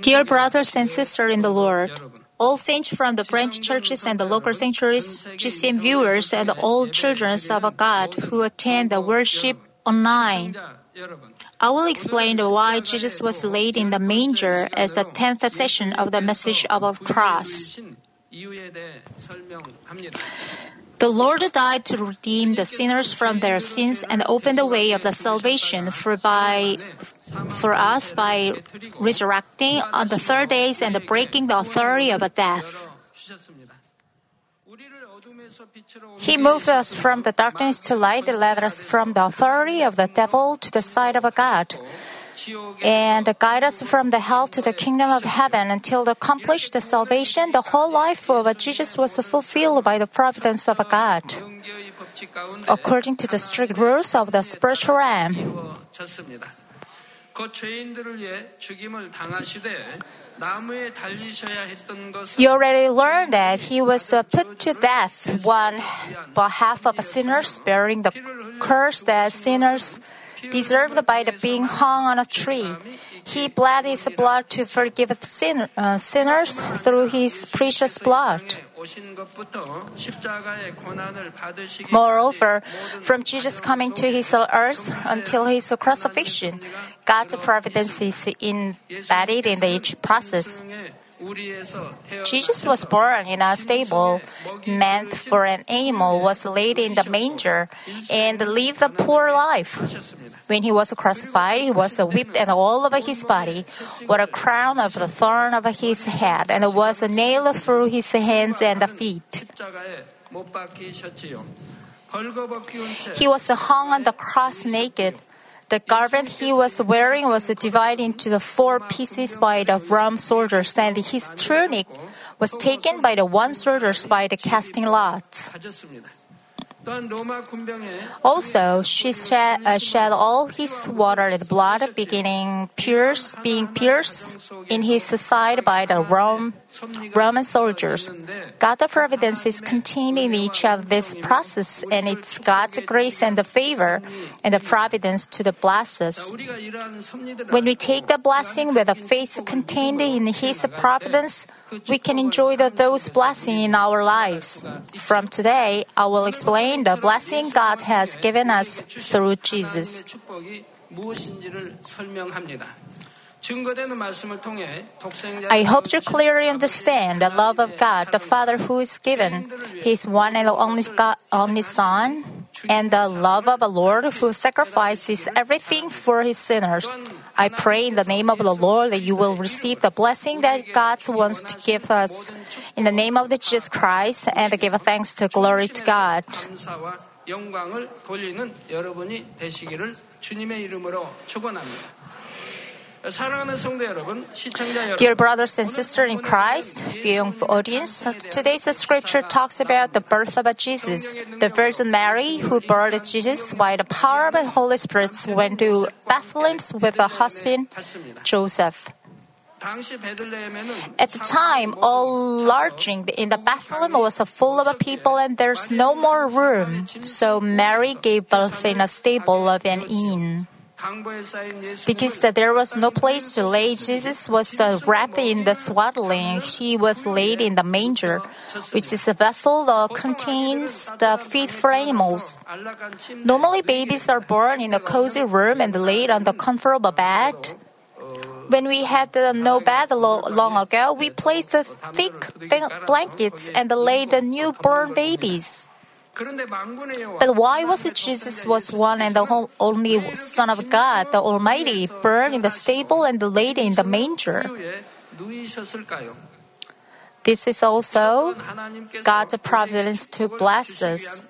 Dear brothers and sisters in the Lord, all saints from the branch churches and the local sanctuaries, GCN viewers, and all children of God who attend the worship online. I will explain why Jesus was laid in the manger as the 10th session of the message about cross. The Lord died to redeem the sinners from their sins and open the way of the salvation for by for us by resurrecting on the third day and breaking the authority of death. He moved us from the darkness to light, led us from the authority of the devil to the side of God and guide us from the hell to the kingdom of heaven. Until the accomplished the salvation the whole life of Jesus was fulfilled by the providence of God. According to the strict rules of the spiritual realm. You already learned that he was put to death one, behalf of sinners, bearing the curse that sinners deserved by the being hung on a tree. He bled his blood to forgive sin, uh, sinners through his precious blood. Moreover, from Jesus coming to his earth until his crucifixion, God's providence is embedded in each process. Jesus was born in a stable, meant for an animal was laid in the manger, and lived a poor life. When he was crucified, he was whipped and all over his body, with a crown of the thorn over his head, and was nailed through his hands and feet. He was hung on the cross naked. The garment he was wearing was divided into four pieces by the Roman soldiers, and his tunic was taken by the one soldiers by the casting lots. Also, she shed, uh, shed all his water and blood, beginning pierced, being pierced in his side by the Rome, Roman soldiers. God's providence is contained in each of this process, and it's God's grace and the favor and the providence to the blesses. When we take the blessing with the faith contained in His providence, we can enjoy the, those blessings in our lives. From today, I will explain the blessing God has given us through Jesus. I hope you clearly understand the love of God, the Father who is given His one and only, God, only Son, and the love of a Lord who sacrifices everything for His sinners. I pray in the name of the Lord that you will receive the blessing that God wants to give us. In the name of the Jesus Christ, and give thanks to glory to God. 감사와 영광을 돌리는 여러분이 되시기를 주님의 이름으로 축원합니다. Dear brothers and sisters in Christ, viewing audience, today's scripture talks about the birth of Jesus. The Virgin Mary, who birthed Jesus by the power of the Holy Spirit, went to Bethlehem with her husband Joseph. At the time, all lodging in the Bethlehem was full of people and there's no more room. So Mary gave birth in a stable of an inn. Because there was no place to lay, Jesus was uh, wrapped in the swaddling. He was laid in the manger, which is a vessel that contains the feed for animals. Normally, babies are born in a cozy room and laid on the comfortable bed. When we had no bed long ago, we placed the thick blankets and laid the newborn babies. But why was it Jesus was one and the only Son of God, the Almighty, born in the stable and laid in the manger? This is also God's providence to bless us.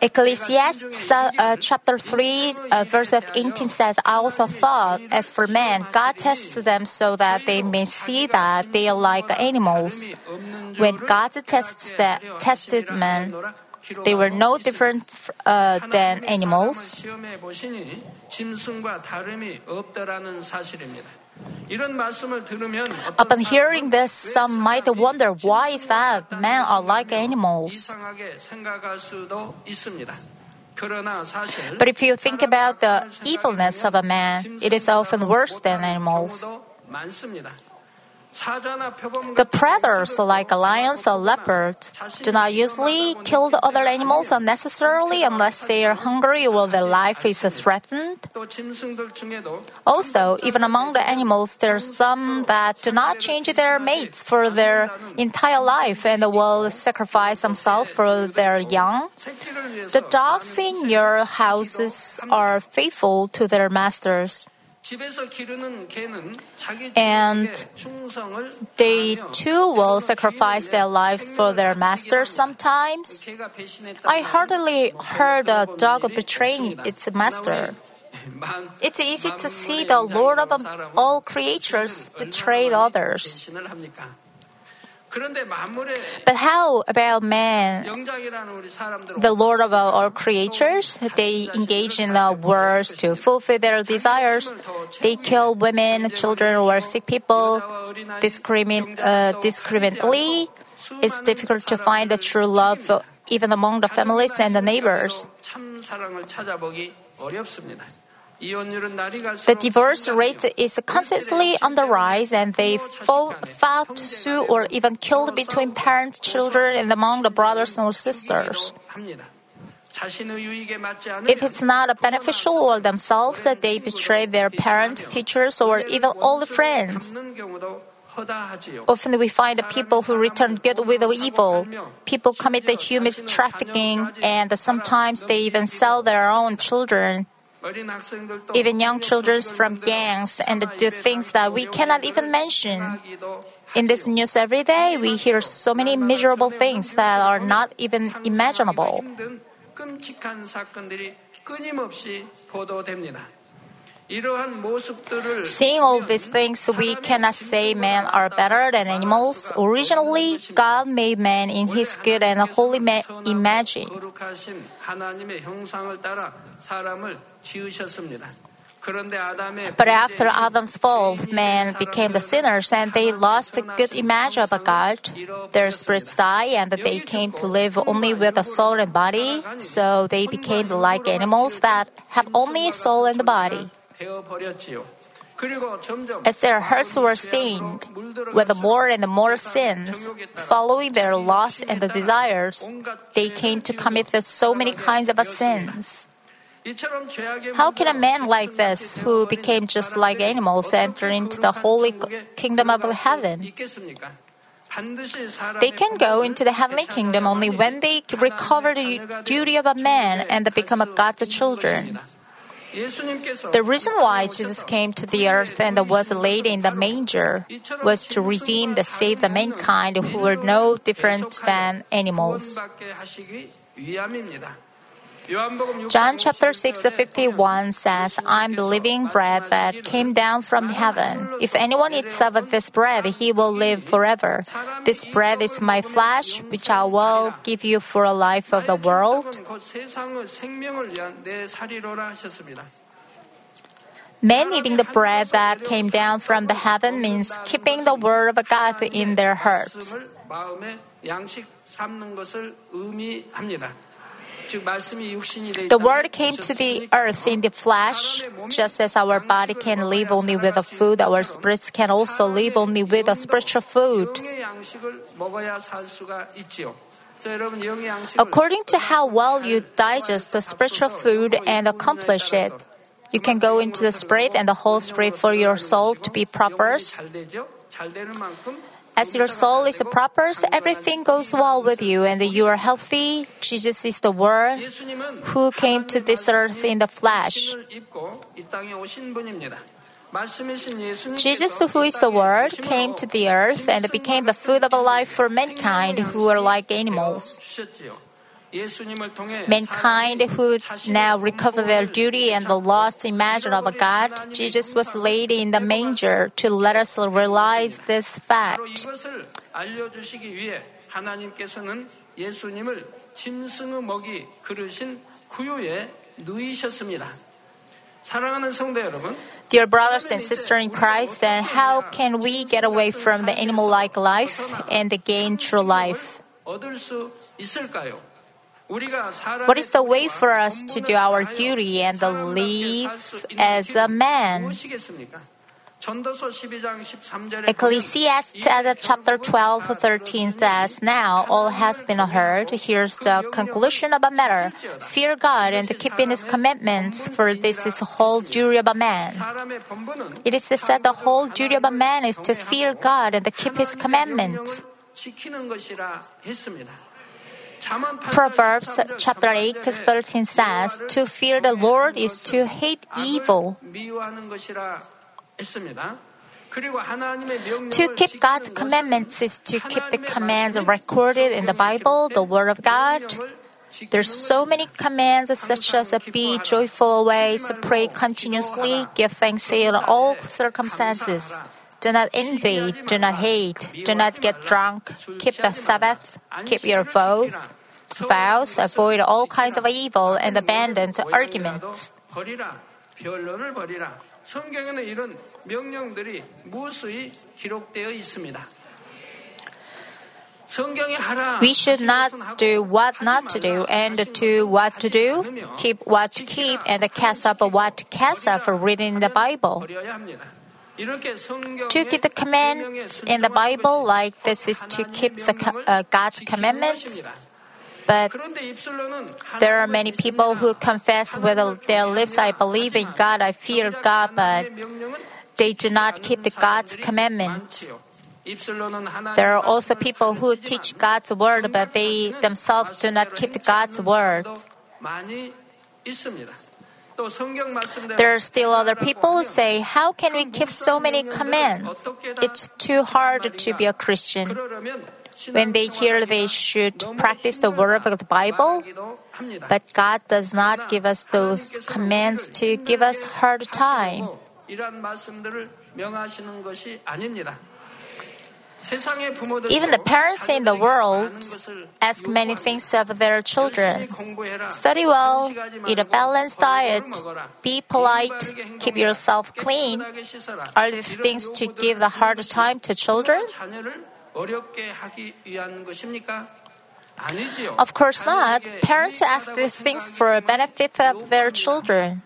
Ecclesiastes uh, chapter 3, uh, verse 18 says, I also thought, as for man, God tests them so that they may see that they are like animals. When God tests the, tested men, they were no different uh, than animals. Upon hearing this, some might wonder why is that men are like animals. But if you think about the evilness of a man, it is often worse than animals. The predators, like lions or leopards, do not usually kill the other animals unnecessarily unless they are hungry or their life is threatened. Also, even among the animals, there are some that do not change their mates for their entire life and will sacrifice themselves for their young. The dogs in your houses are faithful to their masters. And they too will sacrifice their lives for their master sometimes. I hardly heard a dog betraying its master. It's easy to see the Lord of all creatures betray others. But how about man, the Lord of all creatures? They engage in the wars to fulfill their desires. They kill women, children, or sick people uh, discriminately. It's difficult to find the true love even among the families and the neighbors. The divorce rate is constantly on the rise, and they fought, sue, or even killed between parents, children, and among the brothers or sisters. If it's not beneficial for themselves, they betray their parents, teachers, or even old friends. Often we find people who return good with evil. People commit the human trafficking, and sometimes they even sell their own children even young children from gangs and do things that we cannot even mention. In this news every day, we hear so many miserable things that are not even imaginable. Seeing all these things, we cannot say men are better than animals. Originally, God made man in his good and holy ma- image. 거룩하신 하나님의 형상을 따라 사람을 지으셨습니다. 그런데 아담의 But after Adam's fall, man became the sinners and they lost the good image of God. Their spirits died and they came to live only with a soul and body, so they became like animals that have only a soul and body. 되어버렸지요. 그리고 점점 As their hearts were stained with more and more sins, following their lusts and desires, they came to commit so many kinds of sins. How can a man like this, who became just like animals, enter into the holy kingdom of heaven? They can go into the heavenly kingdom only when they recover the duty of a man and become God's children. The reason why Jesus came to the earth and was laid in the manger was to redeem the save the mankind who were no different than animals. John chapter 6 51 says, I'm the living bread that came down from heaven. If anyone eats of this bread, he will live forever. This bread is my flesh, which I will give you for a life of the world. Men eating the bread that came down from the heaven means keeping the word of God in their hearts. The Word came to the earth in the flesh, just as our body can live only with the food, our spirits can also live only with the spiritual food. According to how well you digest the spiritual food and accomplish it, you can go into the spirit and the whole spirit for your soul to be proper. As your soul is proper, everything goes well with you and you are healthy. Jesus is the Word who came to this earth in the flesh. Jesus, who is the Word, came to the earth and became the food of life for mankind who are like animals. Mankind who now recover their duty and the lost image of God, Jesus was laid in the manger to let us realize this fact. Dear brothers and sisters in Christ, then how can we get away from the animal like life and gain true life? What is the way for us to do our duty and live as a man? Ecclesiastes chapter 12, 13 says, Now all has been heard. Here's the conclusion of a matter. Fear God and keep in His commandments, for this is the whole duty of a man. It is said the whole duty of a man is to fear God and keep His commandments. Proverbs chapter 8, 13 says, To fear the Lord is to hate evil. To keep God's commandments is to keep the commands recorded in the Bible, the Word of God. There's so many commands such as uh, be joyful always, pray continuously, give thanks in all circumstances. Do not envy, do not hate, do not get drunk, keep the Sabbath, keep your vows, vows, avoid all kinds of evil, and abandon arguments. 성경에는 이런 명령들이 무수히 기록되어 있습니다. We should not do what not to do and do what to do, keep what to keep, and cast off what to cast off reading the Bible. To keep the command in the Bible like this is to keep the, uh, God's commandments. But there are many people who confess with their lips, I believe in God, I fear God, but they do not keep the God's commandments. There are also people who teach God's word, but they themselves do not keep God's word. There are still other people who say, How can we keep so many commands? It's too hard to be a Christian. When they hear they should practice the word of the Bible, but God does not give us those commands to give us hard time. Even the parents in the world ask many things of their children. Study well, eat a balanced diet, be polite, keep yourself clean. Are these things to give the hard time to children? Of course not. Parents ask these things for the benefit of their children.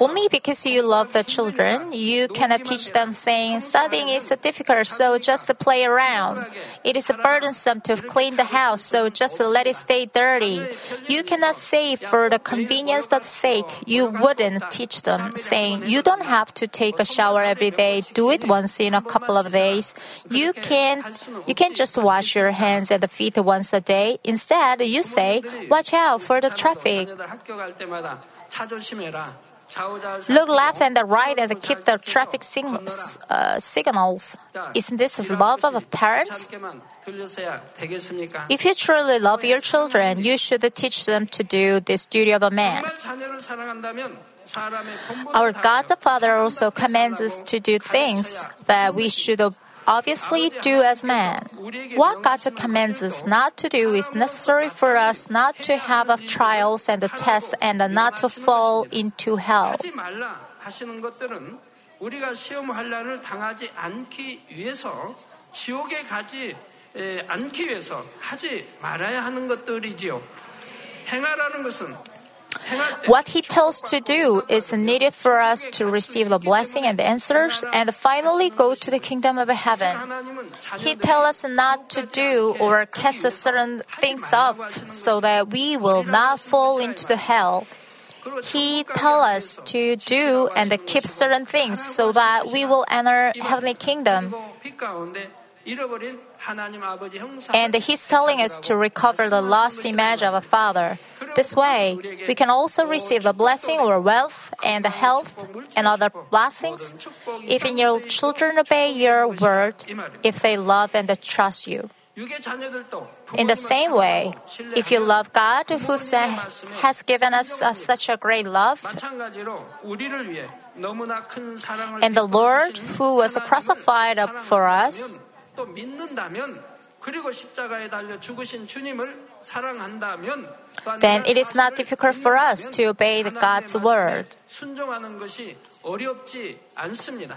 Only because you love the children, you cannot teach them saying studying is difficult, so just play around. It is burdensome to clean the house, so just let it stay dirty. You cannot say for the convenience of sake, you wouldn't teach them, saying you don't have to take a shower every day, do it once in a couple of days. You can you can just wash your hands and feet once a day. Instead, you say, watch out for the traffic. Look left and the right and keep the traffic uh, signals. Isn't this love of parents? If you truly love your children, you should teach them to do this duty of a man. Our God the Father also commands us to do things that we should obviously do as man. What God commands us not to do is necessary for us not to have trials and tests and not to fall into hell. What he tells to do is needed for us to receive the blessing and the answers and finally go to the kingdom of heaven. He tells us not to do or cast certain things off so that we will not fall into the hell. He tells us to do and keep certain things so that we will enter heavenly kingdom. And he's telling us to recover the lost image of a father. This way, we can also receive the blessing or wealth and health and other blessings if your children obey your word, if they love and trust you. In the same way, if you love God, who has given us such a great love, and the Lord, who was crucified for us, 또 믿는다면 그리고 십자가에 달려 죽으신 주님을 사랑한다면 then it is not difficult for us to obey God's word. 순종하는 것이 어렵지 않습니다.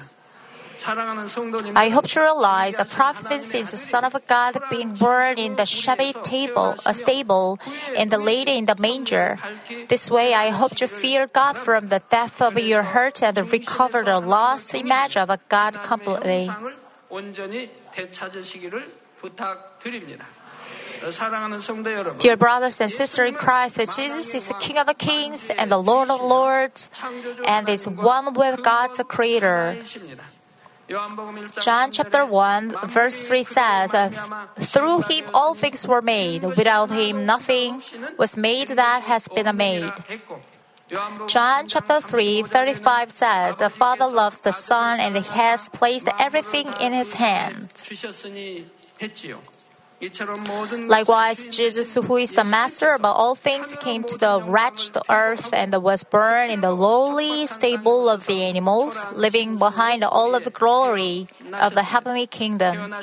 사랑하는 성도님 I hope you realize the providence is the Son of God being born in the shabby table, a stable, and laid in the manger. This way, I hope you fear God from the depth of your heart and recover the lost image of God completely. 형상을 온전히 되찾으시기를 부탁드립니다. 사랑하는 성도 여러분, Dear brothers and sisters in Christ, that Jesus is the King of kings and the Lord of lords, and is one with God the Creator. 하나이십니다. 요한복음 1장 John chapter 1, verse 3 says, uh, Through him all things were made. Without him nothing was made that has been made. John chapter 3, 35 says, The Father loves the Son and He has placed everything in His hand. Likewise, Jesus, who is the master of all things, came to the wretched earth and was born in the lowly stable of the animals, leaving behind all of the glory of the heavenly kingdom.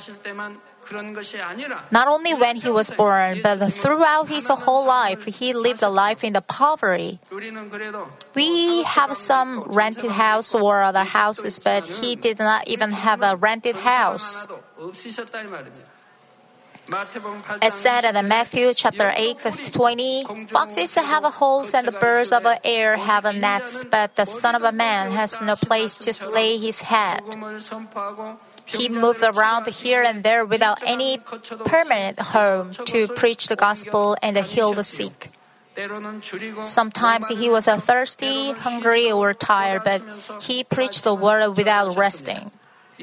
Not only when he was born, but throughout his whole life, he lived a life in the poverty. We have some rented house or other houses, but he did not even have a rented house. As said in Matthew chapter 8, 20, foxes have holes and the birds of the air have nets, but the Son of a Man has no place to lay his head. He moved around here and there without any permanent home to preach the gospel and heal the sick. Sometimes he was thirsty, hungry, or tired, but he preached the word without resting.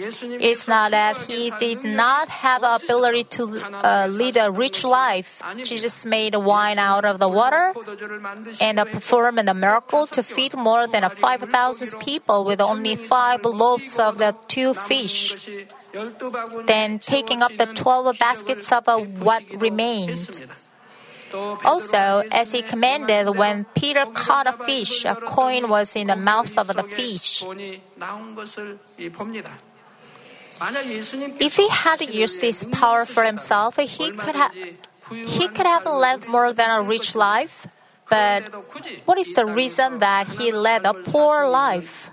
It's not that he did not have ability to uh, lead a rich life. Jesus made wine out of the water and performed a miracle to feed more than 5,000 people with only five loaves of the two fish. Then taking up the 12 baskets of uh, what remained. Also, as he commanded, when Peter caught a fish, a coin was in the mouth of the fish. If he had used this power for himself, he could have he could have led more than a rich life. But what is the reason that he led a poor life?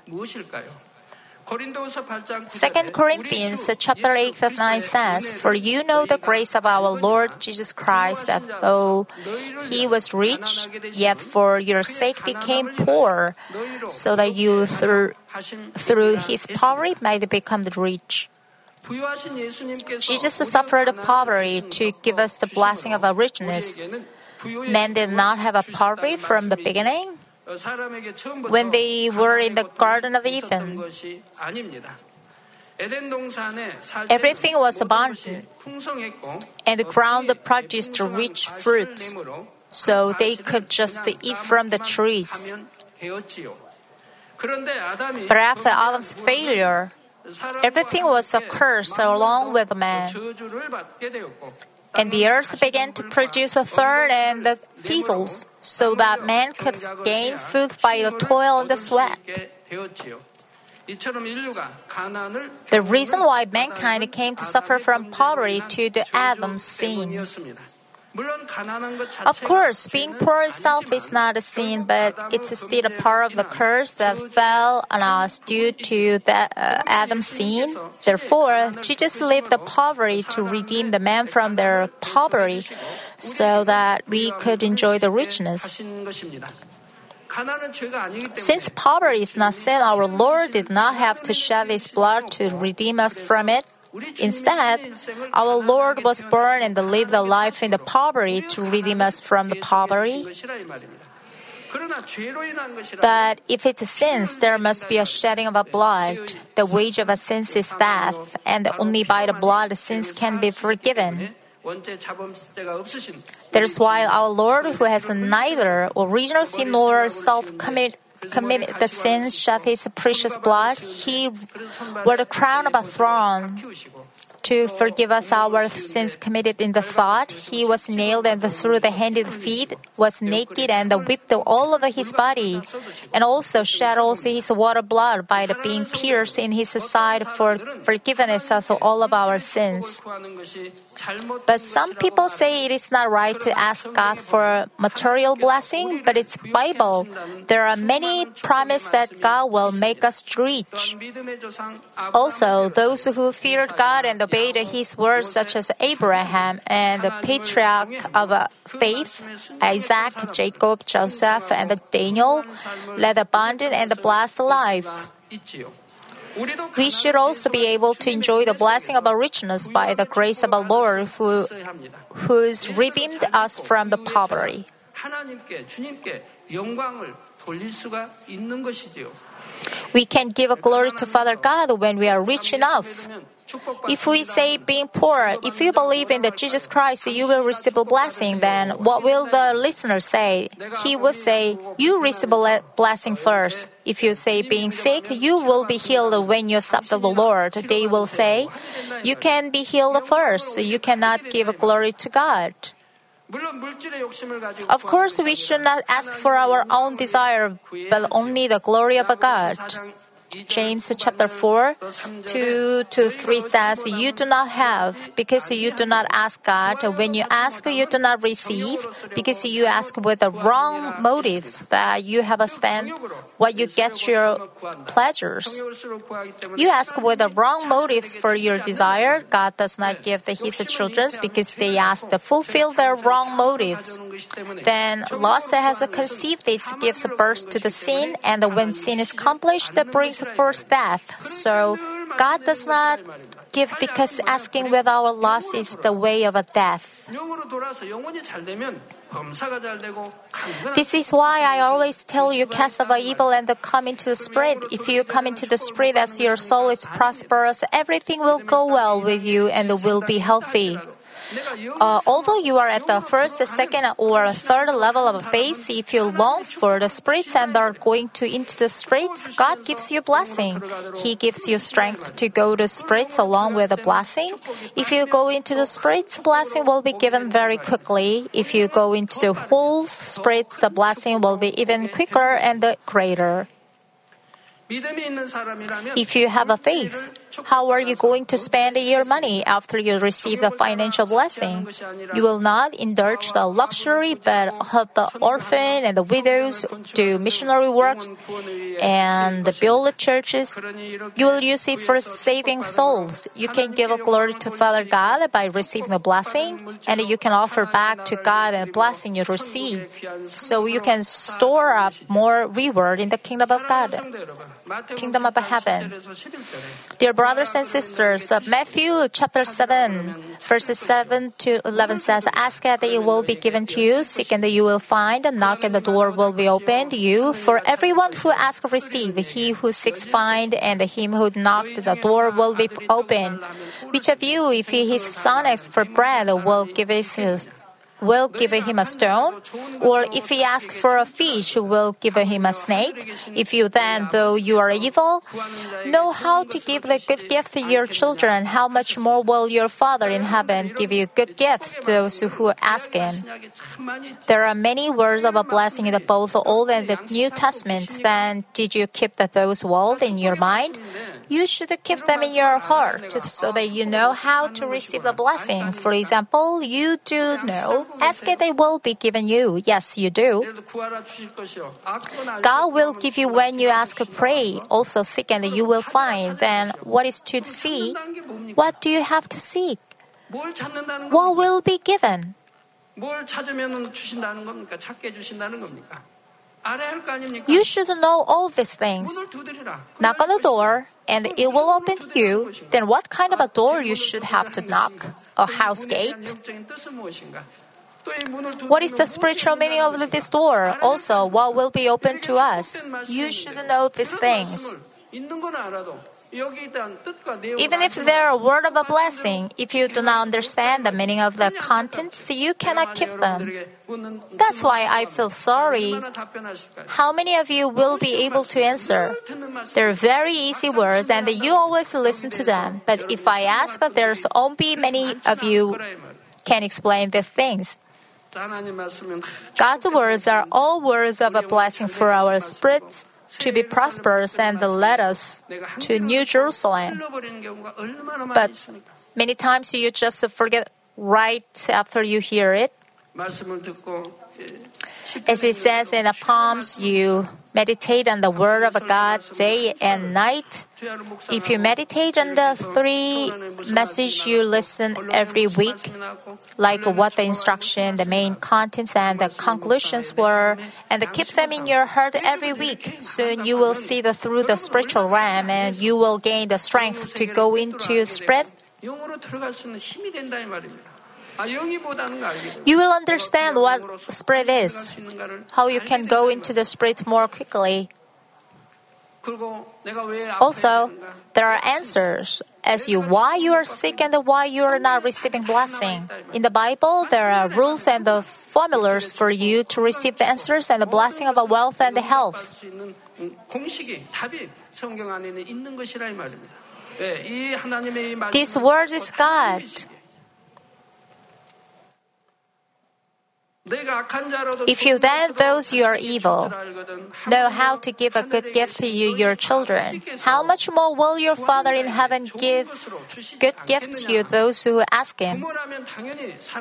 2 Corinthians chapter 8 and 9 says, For you know the grace of our Lord Jesus Christ, that though he was rich, yet for your sake became poor, so that you through, through his poverty might become rich. Jesus suffered poverty to give us the blessing of richness. Men did not have a poverty from the beginning when they were in the Garden of Eden. Everything was abundant, and the ground produced rich fruits, so they could just eat from the trees. But after Adam's failure, Everything was a curse along with man. And the earth began to produce a third and the thistles, so that man could gain food by the toil and the sweat. The reason why mankind came to suffer from poverty to the Adam's sin. Of course, being poor itself is not a sin, but it's still a part of the curse that fell on us due to that uh, Adam's sin. Therefore, Jesus left the poverty to redeem the man from their poverty so that we could enjoy the richness. Since poverty is not sin, our Lord did not have to shed his blood to redeem us from it. Instead, our Lord was born and lived a life in the poverty to redeem us from the poverty. But if it's a sin, there must be a shedding of a blood. The wage of a sin is death, and only by the blood sins can be forgiven. That is why our Lord, who has neither original sin nor self commit commit the sin, shed his precious blood, he wore the crown of a throne to forgive us our sins committed in the thought. He was nailed and through the handed feet, was naked and whipped all over his body, and also shed also his water blood by the being pierced in his side for forgiveness of all of our sins. But some people say it is not right to ask God for material blessing, but it's Bible. There are many promises that God will make us rich. Also, those who feared God and obeyed His words, such as Abraham and the patriarch of uh, faith, Isaac, Jacob, Joseph, and Daniel, led abundant and blessed life. We should also be able to enjoy the blessing of our richness by the grace of our Lord who who's redeemed us from the poverty. We can give a glory to Father God when we are rich enough. If we say being poor, if you believe in the Jesus Christ, you will receive a blessing, then what will the listener say? He will say, You receive a blessing first. If you say being sick, you will be healed when you accept the Lord. They will say, You can be healed first. You cannot give glory to God. Of course, we should not ask for our own desire, but only the glory of God. James chapter 4, 2 to 3 says, You do not have because you do not ask God. When you ask, you do not receive because you ask with the wrong motives that you have spent what you get your pleasures. You ask with the wrong motives for your desire. God does not give the His children because they ask to fulfill their wrong motives. Then lust has conceived it gives birth to the sin, and when sin is accomplished, it brings forth death. So God does not give because asking with our loss is the way of a death. This is why I always tell you, cast away evil and come into the Spirit. If you come into the Spirit as your soul is prosperous, everything will go well with you and will be healthy. Uh, although you are at the first, second, or third level of faith, if you long for the spirits and are going to into the spirits, God gives you blessing. He gives you strength to go to spirits along with the blessing. If you go into the spirits, blessing will be given very quickly. If you go into the whole spirits, the blessing will be even quicker and greater. If you have a faith, how are you going to spend your money after you receive the financial blessing? You will not indulge the luxury, but help the orphan and the widows, do missionary work, and build churches. You will use it for saving souls. You can give glory to Father God by receiving the blessing, and you can offer back to God the blessing you receive. So you can store up more reward in the kingdom of God, kingdom of heaven. Dear and sisters, uh, Matthew chapter 7, verses 7 to 11 says, Ask and it will be given to you, seek and you will find, knock and the door will be opened to you. For everyone who asks receive, he who seeks find, and him who knocks the door will be opened. Which of you, if his son asks for bread, will give his will give him a stone? Or if he asks for a fish, will give him a snake? If you then, though you are evil, know how to give the good gift to your children, how much more will your Father in heaven give you good gifts to those who ask him? There are many words of a blessing in both Old and the New Testaments. Then did you keep those words in your mind? You should keep them in your heart so that you know how to receive the blessing. For example, you do know Ask and they will be given you. Yes, you do. God will give you when you ask, pray. Also seek and you will find. Then what is to see? What do you have to seek? What will be given? You should know all these things. Knock on the door, and it will open to you. Then what kind of a door you should have to knock? A house gate? What is the spiritual meaning of this door? Also, what will be open to us? You should know these things. Even if they are a word of a blessing, if you do not understand the meaning of the contents, you cannot keep them. That's why I feel sorry. How many of you will be able to answer? They're very easy words and you always listen to them. But if I ask, there's only many of you can explain the things. God's words are all words of a blessing for our spirits to be prosperous and led us to New Jerusalem. But many times you just forget right after you hear it. As it says in the Psalms, you meditate on the Word of God day and night. If you meditate on the three message you listen every week, like what the instruction, the main contents, and the conclusions were, and keep them in your heart every week, soon you will see the, through the spiritual realm and you will gain the strength to go into spread. You will understand what spirit is, how you can go into the spirit more quickly. Also, there are answers as you why you are sick and why you are not receiving blessing. In the Bible, there are rules and the formulas for you to receive the answers and the blessing of wealth and health. This word is God. If you then, those who are evil, know how to give a good gift to you, your children, how much more will your Father in heaven give good gifts to you, those who ask Him?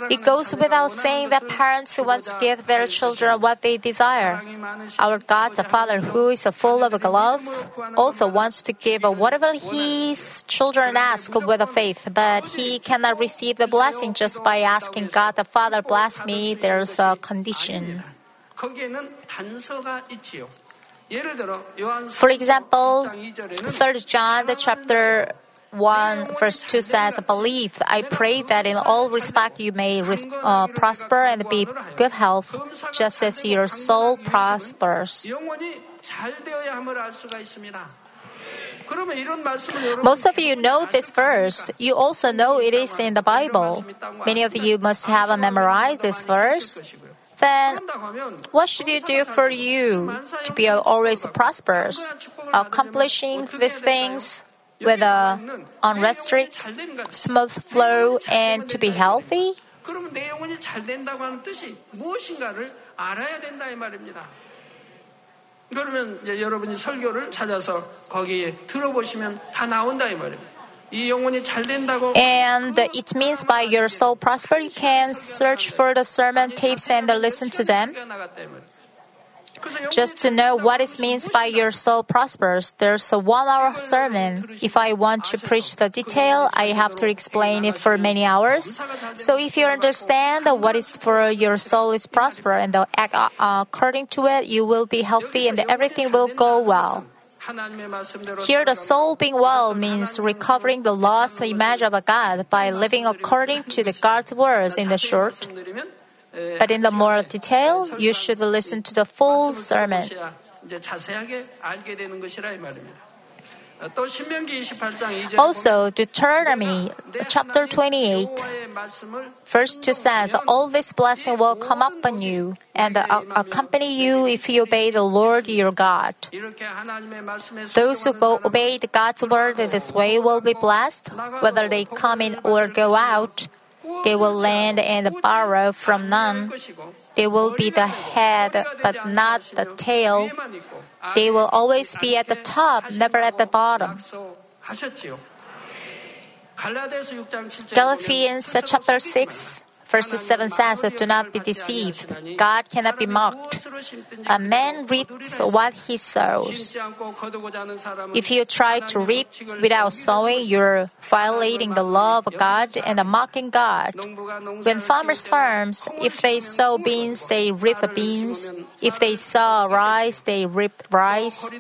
It goes without saying that parents want to give their children what they desire. Our God, the Father who is full of love, also wants to give whatever His children ask with a faith, but He cannot receive the blessing just by asking God the Father bless me, There's is a condition. For example, 3 John chapter 1 verse 2 says, Believe, I pray that in all respect you may res- uh, prosper and be good health, just as your soul prospers. Most of you know this verse. You also know it is in the Bible. Many of you must have memorized this verse. Then, 그런다고 하면 what should you do for you to be always prosperous, accomplishing these things with a unrestricted, smooth flow and to be healthy? 그러면 내 영혼이 잘 된다고 하는 뜻이 무엇인가를 알아야 된다 이 말입니다. 그러면 이제 여러분이 설교를 찾아서 거기에 들어보시면 다 나온다 이 말입니다. 이 영혼이 잘 된다고 And it means by your soul prosper, you can search for the sermon tapes and listen to them. Just to know what it means by your soul prospers, there's a one hour sermon. If I want to preach the detail, I have to explain it for many hours. So if you understand what is for your soul is prosper and act uh, uh, according to it, you will be healthy and everything will go well. Here, the soul being well means recovering the lost image of a God by living according to the God's words in the short. But in the more detail, you should listen to the full sermon. Also, Deuteronomy chapter 28, verse 2 says, All this blessing will come upon you and accompany you if you obey the Lord your God. Those who obey God's word this way will be blessed, whether they come in or go out, they will lend and borrow from none. They will be the head, but not the tail. They will always be at the top, never at the bottom. Galatians chapter 6, verses 7 says, Do not be deceived. God cannot be mocked. A man reaps what he sows. If you try to reap without sowing, you're violating the law of God and mocking God. When farmers farms, if they sow beans, they reap beans. If they sow rice, they reap rice.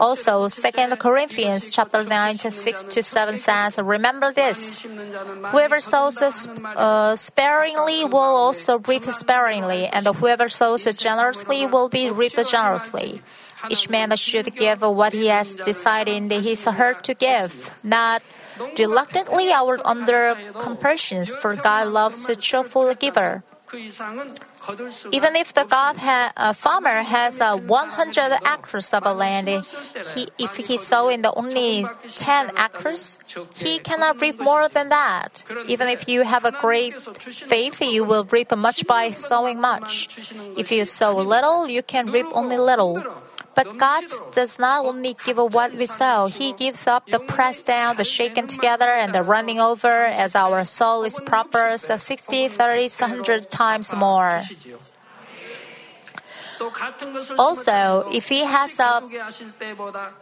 Also, 2 Corinthians chapter 9 to 6 to 7 says, Remember this. Whoever sows a uh, sparingly will also reap sparingly, and whoever sows generously will be reaped generously. Each man should give what he has decided in his heart to give, not reluctantly or under compulsions, for God loves a cheerful giver. Even if the God ha- a farmer has uh, 100 acres of land, he, if he sow in the only 10 acres, he cannot reap more than that. Even if you have a great faith, you will reap much by sowing much. If you sow little, you can reap only little. But God does not only give what we sow, He gives up the pressed down, the shaken together, and the running over as our soul is prospers the 60, 30, 100 times more. Also, if he has a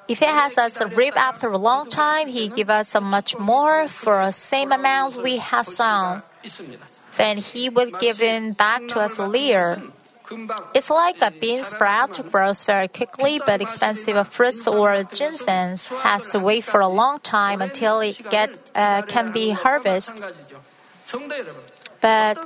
if he has us reap after a long time, he give us much more for the same amount we have sown. Then he will give in back to us later. It's like a bean sprout grows very quickly, but expensive fruits or ginseng has to wait for a long time until it get uh, can be harvested. But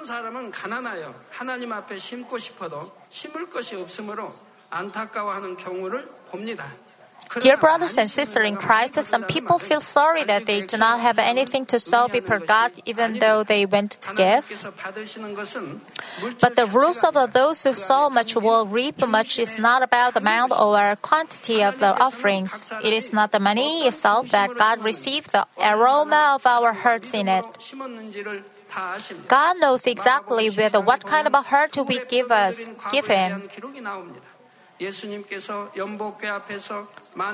Dear brothers and sisters in Christ, some people feel sorry that they do not have anything to sow before God even though they went to give. But the rules of those who sow much will reap much is not about the amount or quantity of the offerings. It is not the money itself that God received the aroma of our hearts in it. God knows exactly with what kind of a heart we give us, give Him.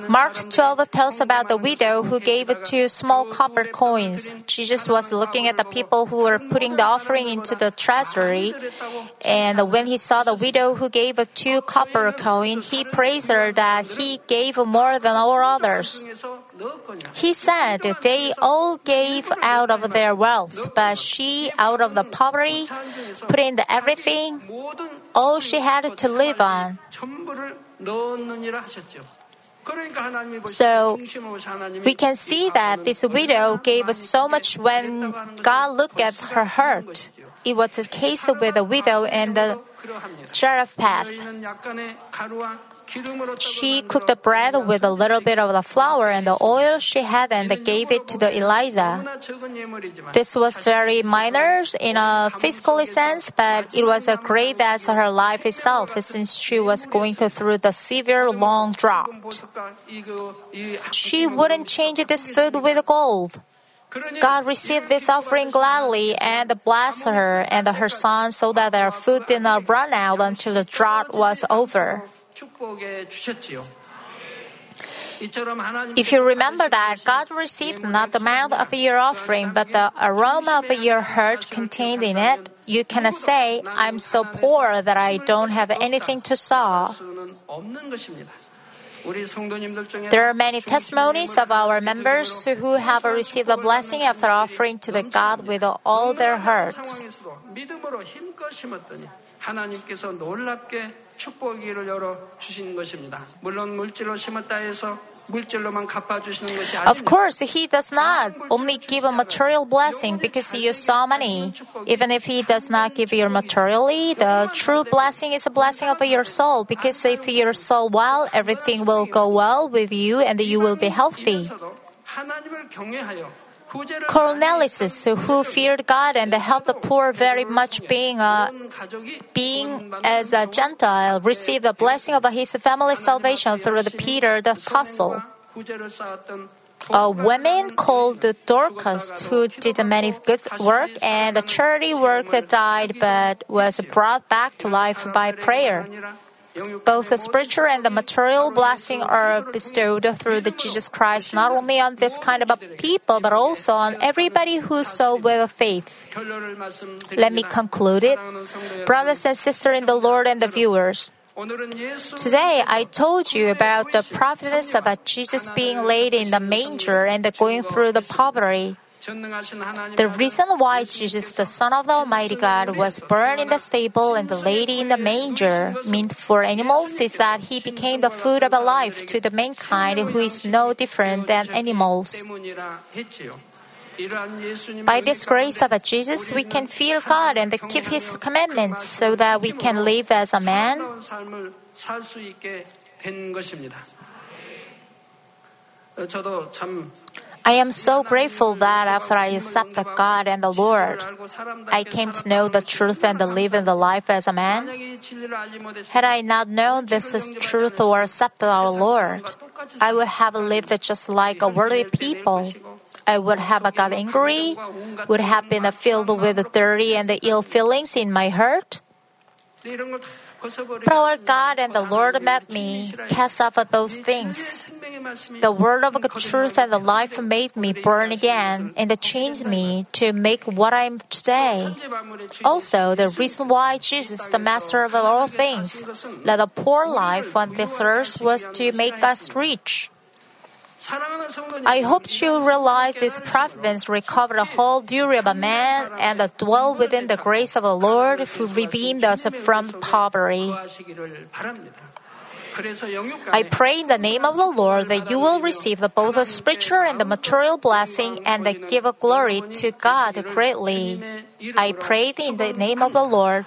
Mark 12 tells about the widow who gave two small copper coins. Jesus was looking at the people who were putting the offering into the treasury, and when he saw the widow who gave two copper coin, he praised her that he gave more than all others. He said they all gave out of their wealth, but she, out of the poverty, put in everything all she had to live on. So we can see that this widow gave so much when God looked at her heart. It was a case with the widow and the Zarephath. She cooked the bread with a little bit of the flour and the oil she had and gave it to the Elijah. This was very minor in a fiscal sense, but it was a great as her life itself since she was going through the severe long drought. She wouldn't change this food with gold. God received this offering gladly and blessed her and her son so that their food did not run out until the drought was over. If you remember that God received not the amount of your offering, but the aroma of your heart contained in it, you cannot say, I'm so poor that I don't have anything to sow. There are many testimonies of our members who have received the blessing after offering to the God with all their hearts. 상황에서도 믿음으로 힘껏 심었더니 하나님께서 놀랍게 축복기를 열어 주신 것입니다. 물론 물질로 심었다 해서 물질로만 갚아주시는 것이 Of 아닙니다. course, He does not only give a material blessing because you saw money. Even if He does not give you materially, the true blessing is a blessing of your soul because if your soul well, everything will go well with you and you will be healthy. Cornelius, who feared God and helped the poor very much, being a, being as a Gentile, received the blessing of his family's salvation through the Peter the apostle. A woman called Dorcas, who did many good work and charity work, that died but was brought back to life by prayer. Both the spiritual and the material blessing are bestowed through the Jesus Christ not only on this kind of a people but also on everybody who so with faith. Let me conclude it. Brothers and sisters in the Lord and the viewers, Today, I told you about the providence about Jesus being laid in the manger and going through the poverty. The reason why Jesus, the Son of the Almighty God, was born in the stable and the lady in the manger meant for animals is that he became the food of life to the mankind who is no different than animals. By this grace of Jesus, we can fear God and keep His commandments so that we can live as a man. I am so grateful that after I accepted God and the Lord, I came to know the truth and live in the life as a man. Had I not known this is truth or accepted our Lord, I would have lived just like a worldly people. I would have got angry, would have been filled with dirty and ill feelings in my heart. But our God and the Lord met me, cast off of those things. The word of truth and the life made me burn again, and it changed me to make what I am today. Also, the reason why Jesus, the Master of all things, led a poor life on this earth was to make us rich. I hope you realize these providence recover the whole duration of a man and dwell within the grace of the Lord who redeemed us from poverty. I pray in the name of the Lord that you will receive both the spiritual and the material blessing and give glory to God greatly. I pray in the name of the Lord.